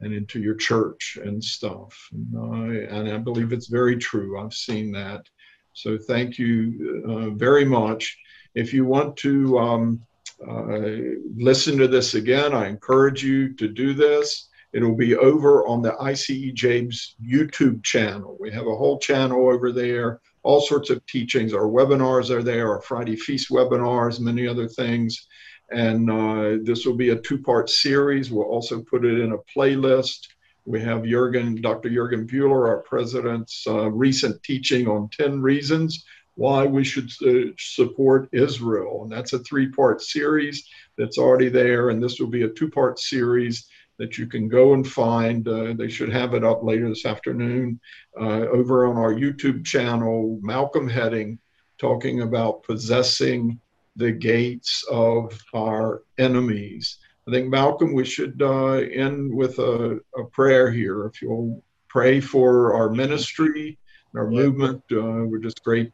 and into your church and stuff. And, uh, and i believe it's very true. I've seen that. So thank you uh, very much if you want to um, uh, listen to this again i encourage you to do this It'll be over on the ICEJ's YouTube channel. We have a whole channel over there all sorts of teachings. Our webinars are there, our Friday Feast webinars, many other things. And uh, this will be a two part series. We'll also put it in a playlist. We have Jurgen, Dr. Jurgen Buehler, our president's uh, recent teaching on 10 reasons why we should uh, support Israel. And that's a three part series that's already there. And this will be a two part series that you can go and find. Uh, they should have it up later this afternoon uh, over on our YouTube channel, Malcolm Hedding, talking about possessing the gates of our enemies. I think, Malcolm, we should uh, end with a, a, prayer here. If you'll pray for our ministry, our movement, uh, we're just great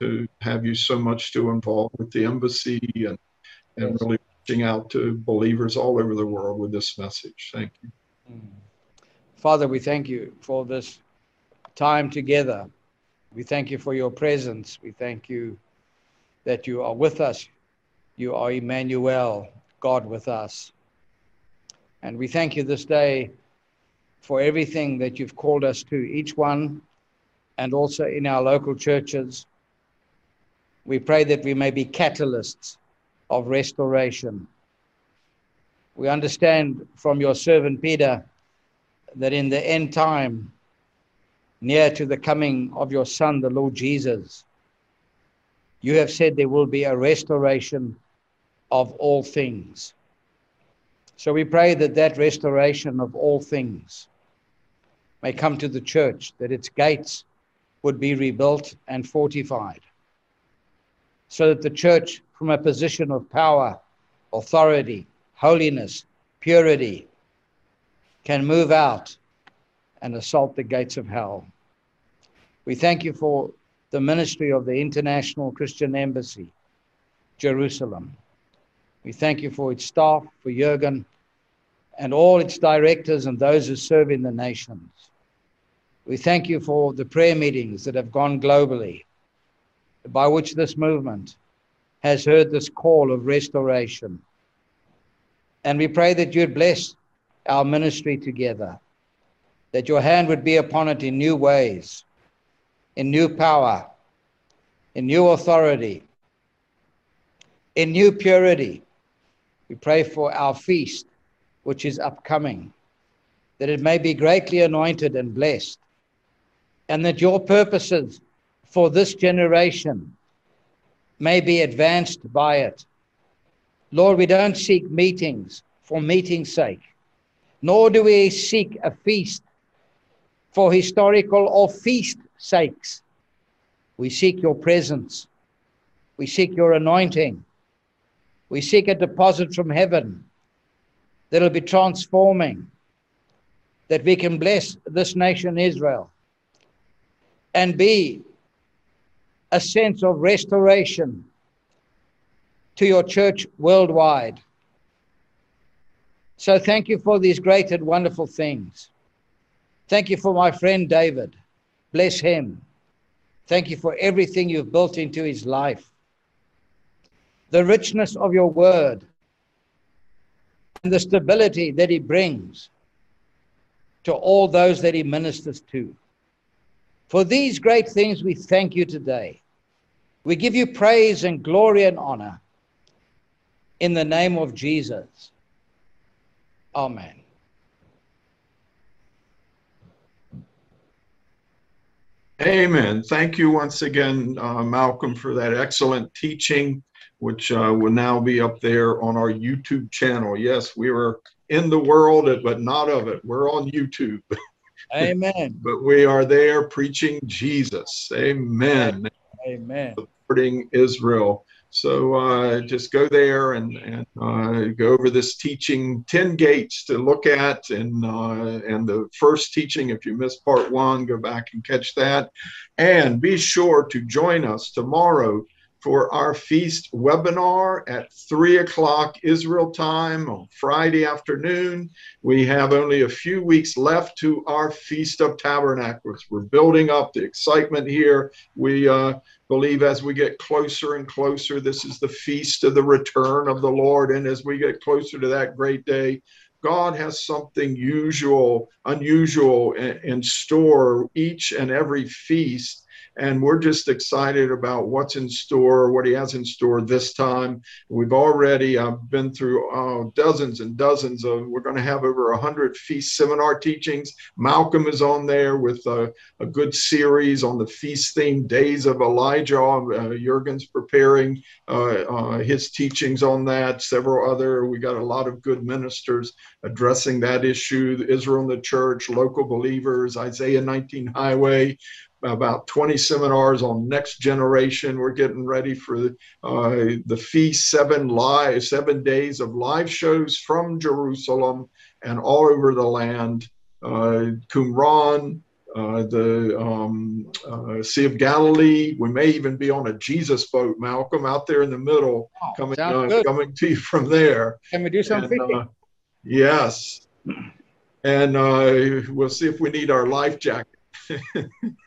to have you so much to involve with the embassy and, and really reaching out to believers all over the world with this message. Thank you. Mm. Father, we thank you for this time together. We thank you for your presence. We thank you that you are with us. You are Emmanuel, God with us. And we thank you this day for everything that you've called us to, each one, and also in our local churches. We pray that we may be catalysts of restoration. We understand from your servant Peter that in the end time, near to the coming of your Son, the Lord Jesus, you have said there will be a restoration of all things. So we pray that that restoration of all things may come to the church, that its gates would be rebuilt and fortified, so that the church from a position of power, authority, holiness, purity, can move out and assault the gates of hell. We thank you for the ministry of the International Christian Embassy, Jerusalem. We thank you for its staff, for Jurgen, and all its directors and those who serve in the nations. We thank you for the prayer meetings that have gone globally, by which this movement has heard this call of restoration. And we pray that you'd bless our ministry together, that your hand would be upon it in new ways, in new power, in new authority, in new purity. We pray for our feast, which is upcoming, that it may be greatly anointed and blessed, and that your purposes for this generation may be advanced by it. Lord, we don't seek meetings for meeting's sake, nor do we seek a feast for historical or feast sakes. We seek your presence. We seek your anointing. We seek a deposit from heaven that'll be transforming, that we can bless this nation, Israel, and be a sense of restoration to your church worldwide. So thank you for these great and wonderful things. Thank you for my friend David. Bless him. Thank you for everything you've built into his life. The richness of your word and the stability that he brings to all those that he ministers to. For these great things, we thank you today. We give you praise and glory and honor. in the name of Jesus. Amen. Amen. Thank you once again, uh, Malcolm, for that excellent teaching, which uh, will now be up there on our YouTube channel. Yes, we were in the world, but not of it. We're on YouTube. Amen. but we are there preaching Jesus. Amen. Amen. Supporting Israel. So uh, just go there and, and uh, go over this teaching, 10 gates to look at. And, uh, and the first teaching, if you missed part one, go back and catch that. And be sure to join us tomorrow for our feast webinar at 3 o'clock Israel time on Friday afternoon. We have only a few weeks left to our Feast of Tabernacles. We're building up the excitement here. We uh, believe as we get closer and closer, this is the feast of the return of the Lord. And as we get closer to that great day, God has something usual, unusual in, in store each and every feast and we're just excited about what's in store, what he has in store this time. We've already uh, been through uh, dozens and dozens of, we're going to have over 100 feast seminar teachings. Malcolm is on there with a, a good series on the feast theme, Days of Elijah. Uh, Jurgen's preparing uh, uh, his teachings on that, several other. We got a lot of good ministers addressing that issue Israel and the church, local believers, Isaiah 19 Highway about 20 seminars on next generation. We're getting ready for uh, the feast, seven live, seven days of live shows from Jerusalem and all over the land. Uh, Qumran, uh, the um, uh, Sea of Galilee. We may even be on a Jesus boat, Malcolm, out there in the middle, oh, coming uh, coming to you from there. Can we do something? Uh, yes, and uh, we'll see if we need our life jacket.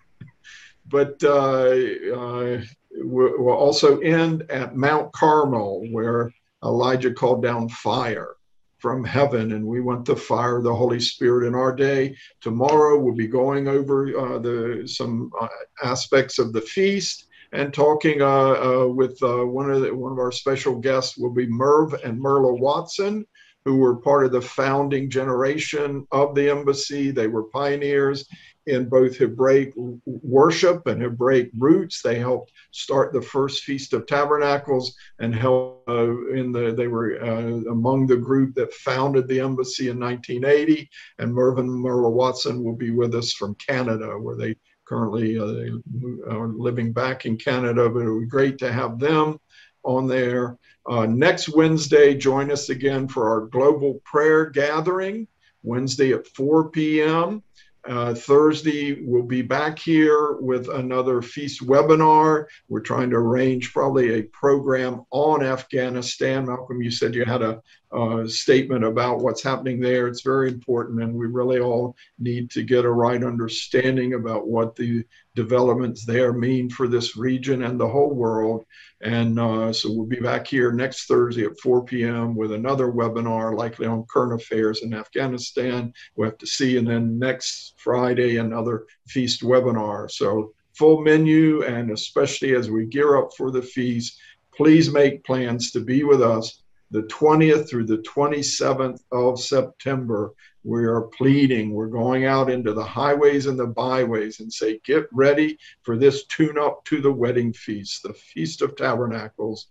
but uh, uh, will also end at Mount Carmel, where Elijah called down fire from heaven, and we want the fire of the Holy Spirit in our day. Tomorrow we'll be going over uh, the some uh, aspects of the feast and talking uh, uh, with one of the, one of our special guests will be Merv and Merla Watson, who were part of the founding generation of the embassy. They were pioneers in both Hebraic worship and Hebraic roots. They helped start the first Feast of Tabernacles and helped uh, in the they were uh, among the group that founded the embassy in 1980. And Merv and Merla Watson will be with us from Canada, where they currently uh, are living back in Canada. But it would be great to have them on there. Uh, next Wednesday, join us again for our global prayer gathering. Wednesday at 4 p.m. Uh, Thursday, we'll be back here with another feast webinar. We're trying to arrange probably a program on Afghanistan. Malcolm, you said you had a, a, statement about what's happening there. It's very important, and we really all need to get a right understanding about what the developments there mean for this region and the whole world. And uh, so we'll be back here next Thursday at 4 p.m. with another webinar, likely on current affairs in Afghanistan. We'll have to see. And then next Friday, another feast webinar. So full menu, and especially as we gear up for the feast, please make plans to be with us the 20th through the 27th of September we are pleading. We're going out into the highways and the byways and say, get ready for this tune up to the wedding feast, the Feast of Tabernacles,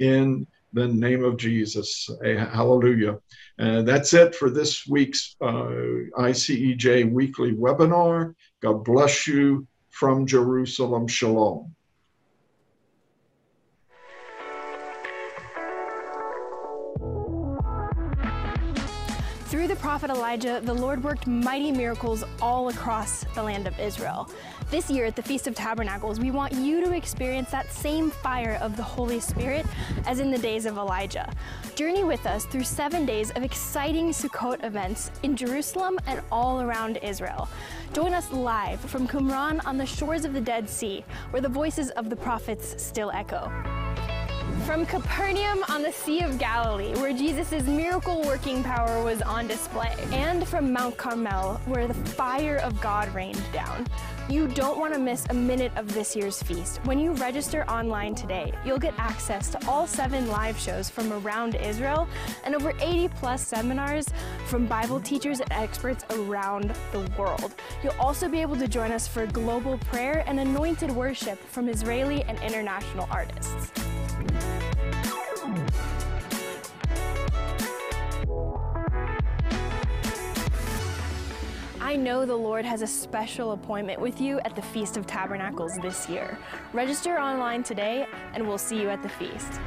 in the name of Jesus. Hallelujah. And that's it for this week's uh, ICEJ weekly webinar. God bless you from Jerusalem. Shalom. Prophet Elijah, the Lord worked mighty miracles all across the land of Israel. This year at the Feast of Tabernacles, we want you to experience that same fire of the Holy Spirit as in the days of Elijah. Journey with us through seven days of exciting Sukkot events in Jerusalem and all around Israel. Join us live from Qumran on the shores of the Dead Sea, where the voices of the prophets still echo. From Capernaum on the Sea of Galilee, where Jesus' miracle working power was on display, and from Mount Carmel, where the fire of God rained down. You don't want to miss a minute of this year's feast. When you register online today, you'll get access to all seven live shows from around Israel and over 80 plus seminars from Bible teachers and experts around the world. You'll also be able to join us for global prayer and anointed worship from Israeli and international artists. I know the Lord has a special appointment with you at the Feast of Tabernacles this year. Register online today, and we'll see you at the feast.